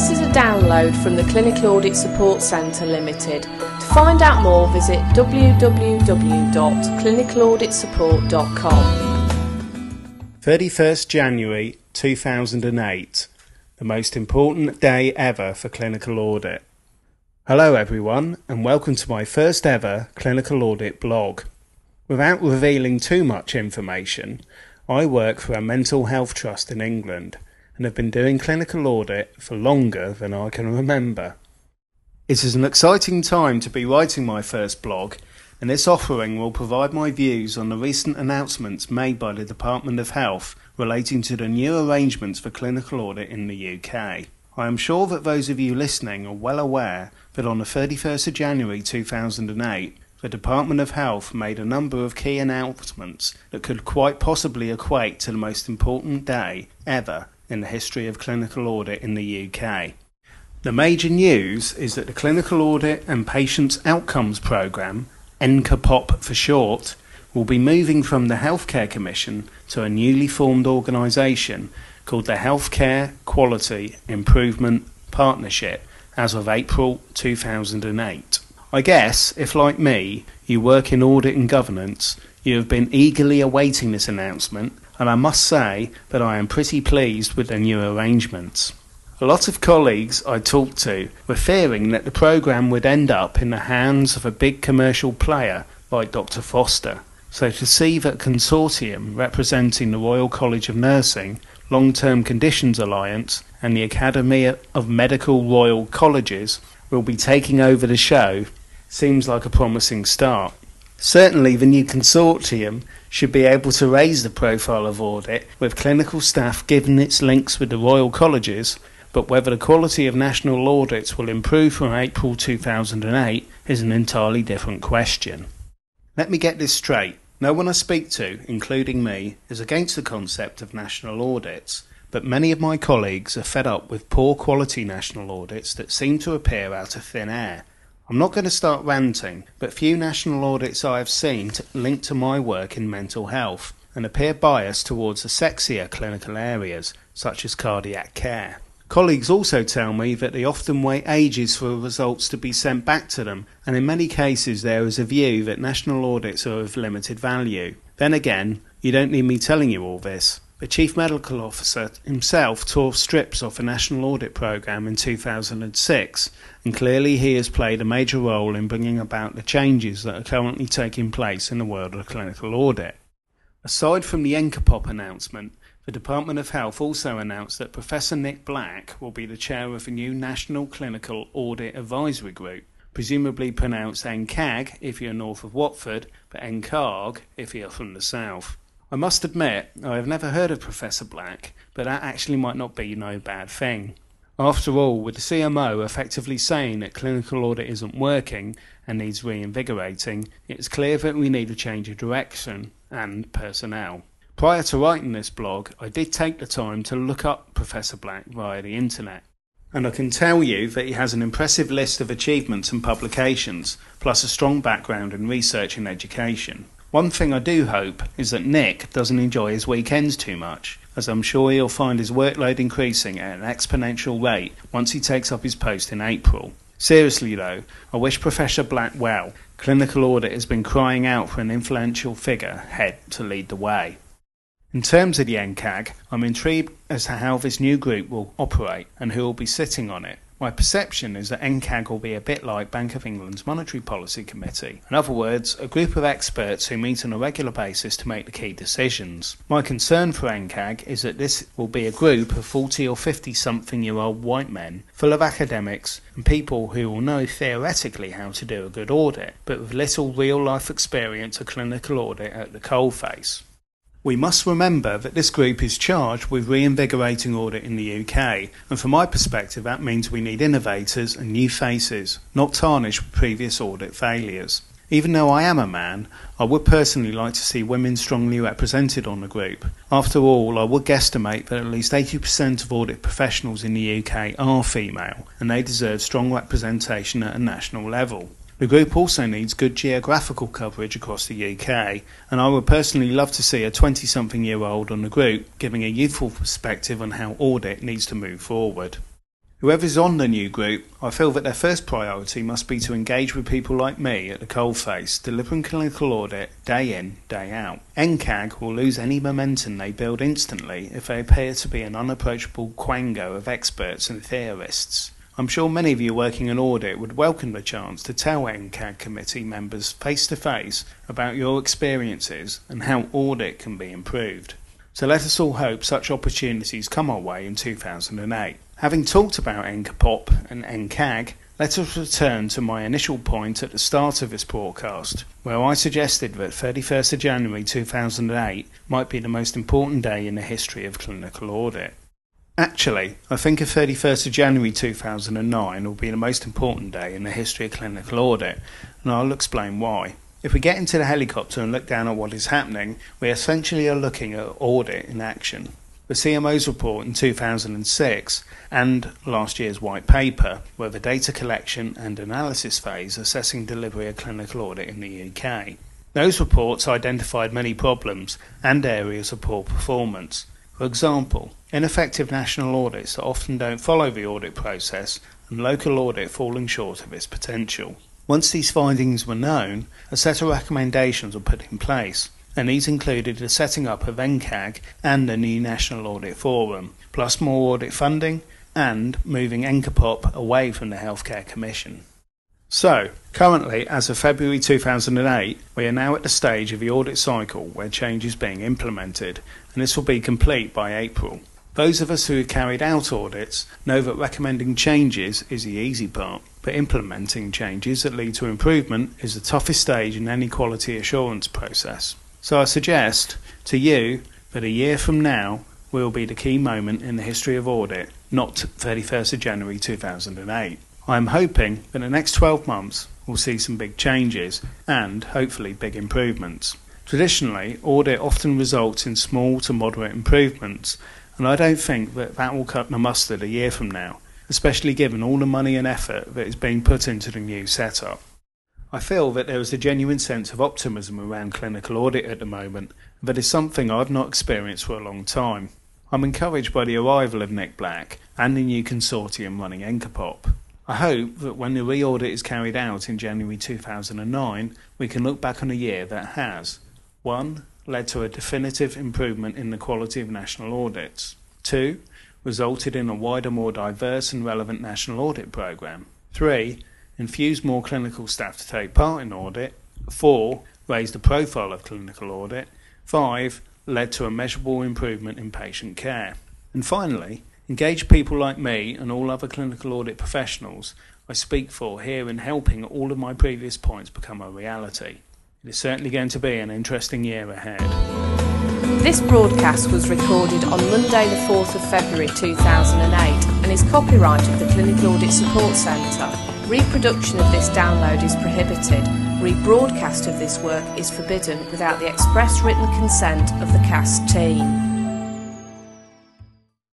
This is a download from the Clinical Audit Support Centre Limited. To find out more, visit www.clinicalauditsupport.com. 31st January 2008, the most important day ever for clinical audit. Hello, everyone, and welcome to my first ever clinical audit blog. Without revealing too much information, I work for a mental health trust in England and have been doing clinical audit for longer than I can remember. It is an exciting time to be writing my first blog, and this offering will provide my views on the recent announcements made by the Department of Health relating to the new arrangements for clinical audit in the UK. I am sure that those of you listening are well aware that on the 31st of January 2008, the Department of Health made a number of key announcements that could quite possibly equate to the most important day ever in the history of clinical audit in the UK. The major news is that the Clinical Audit and Patients Outcomes Programme, NCAPOP for short, will be moving from the Healthcare Commission to a newly formed organisation called the Healthcare Quality Improvement Partnership as of April 2008. I guess, if like me, you work in audit and governance, you have been eagerly awaiting this announcement, and I must say that I am pretty pleased with the new arrangements. A lot of colleagues I talked to were fearing that the programme would end up in the hands of a big commercial player like Dr. Foster. So to see that consortium representing the Royal College of Nursing, Long Term Conditions Alliance, and the Academy of Medical Royal Colleges will be taking over the show seems like a promising start. Certainly, the new consortium should be able to raise the profile of audit with clinical staff given its links with the Royal Colleges, but whether the quality of national audits will improve from April 2008 is an entirely different question. Let me get this straight. No one I speak to, including me, is against the concept of national audits, but many of my colleagues are fed up with poor quality national audits that seem to appear out of thin air I'm not going to start ranting, but few national audits I have seen linked to my work in mental health and appear biased towards the sexier clinical areas, such as cardiac care. Colleagues also tell me that they often wait ages for results to be sent back to them, and in many cases there is a view that national audits are of limited value. Then again, you don't need me telling you all this. The Chief Medical Officer himself tore strips off a national audit programme in 2006, and clearly he has played a major role in bringing about the changes that are currently taking place in the world of clinical audit. Aside from the NCAPOP announcement, the Department of Health also announced that Professor Nick Black will be the chair of a new National Clinical Audit Advisory Group, presumably pronounced NCAG if you're north of Watford, but NCARG if you're from the south. I must admit, I have never heard of Professor Black, but that actually might not be no bad thing. After all, with the CMO effectively saying that clinical audit isn't working and needs reinvigorating, it's clear that we need a change of direction and personnel. Prior to writing this blog, I did take the time to look up Professor Black via the internet. And I can tell you that he has an impressive list of achievements and publications, plus a strong background in research and education. One thing I do hope is that Nick doesn't enjoy his weekends too much, as I'm sure he'll find his workload increasing at an exponential rate once he takes up his post in April. Seriously though, I wish Professor Black well. Clinical audit has been crying out for an influential figure head to lead the way. In terms of the NCAG, I'm intrigued as to how this new group will operate and who will be sitting on it. My perception is that NCAG will be a bit like Bank of England's Monetary Policy Committee. In other words, a group of experts who meet on a regular basis to make the key decisions. My concern for NCAG is that this will be a group of 40 or 50 something year old white men, full of academics and people who will know theoretically how to do a good audit, but with little real life experience of clinical audit at the coalface. We must remember that this group is charged with reinvigorating audit in the UK, and from my perspective, that means we need innovators and new faces, not tarnished with previous audit failures. Even though I am a man, I would personally like to see women strongly represented on the group. After all, I would guesstimate that at least 80% of audit professionals in the UK are female, and they deserve strong representation at a national level. The group also needs good geographical coverage across the UK, and I would personally love to see a 20 something year old on the group giving a youthful perspective on how audit needs to move forward. Whoever's on the new group, I feel that their first priority must be to engage with people like me at the coalface, delivering clinical audit day in, day out. NCAG will lose any momentum they build instantly if they appear to be an unapproachable quango of experts and theorists. I'm sure many of you working in audit would welcome the chance to tell NCAG committee members face to face about your experiences and how audit can be improved. So let us all hope such opportunities come our way in 2008. Having talked about NCAPOP and NCAG, let us return to my initial point at the start of this broadcast, where I suggested that 31st of January 2008 might be the most important day in the history of clinical audit. Actually, I think the 31st of January 2009 will be the most important day in the history of clinical audit, and I'll explain why. If we get into the helicopter and look down at what is happening, we essentially are looking at audit in action. The CMO's report in 2006 and last year's white paper were the data collection and analysis phase assessing delivery of clinical audit in the UK. Those reports identified many problems and areas of poor performance. For example, ineffective national audits that often don't follow the audit process and local audit falling short of its potential. Once these findings were known, a set of recommendations were put in place and these included the setting up of NCAG and the new National Audit Forum, plus more audit funding and moving NCAPOP away from the Healthcare Commission. So, currently, as of February 2008, we are now at the stage of the audit cycle where change is being implemented, and this will be complete by April. Those of us who have carried out audits know that recommending changes is the easy part, but implementing changes that lead to improvement is the toughest stage in any quality assurance process. So I suggest to you that a year from now will be the key moment in the history of audit, not 31st of January 2008. I am hoping that the next 12 months will see some big changes and hopefully big improvements. Traditionally, audit often results in small to moderate improvements, and I don't think that that will cut the mustard a year from now, especially given all the money and effort that is being put into the new setup. I feel that there is a genuine sense of optimism around clinical audit at the moment, that is something I've not experienced for a long time. I'm encouraged by the arrival of Nick Black and the new consortium running NCAPOP. I hope that when the re-audit is carried out in January 2009, we can look back on a year that has 1. led to a definitive improvement in the quality of national audits, 2. resulted in a wider, more diverse and relevant national audit programme, 3 infused more clinical staff to take part in audit, 4. raised the profile of clinical audit, 5. led to a measurable improvement in patient care. And finally, engage people like me and all other clinical audit professionals I speak for here in helping all of my previous points become a reality. It is certainly going to be an interesting year ahead. This broadcast was recorded on Monday, the 4th of February 2008 and is copyright of the Clinical Audit Support Centre. Reproduction of this download is prohibited. Rebroadcast of this work is forbidden without the express written consent of the CASC team.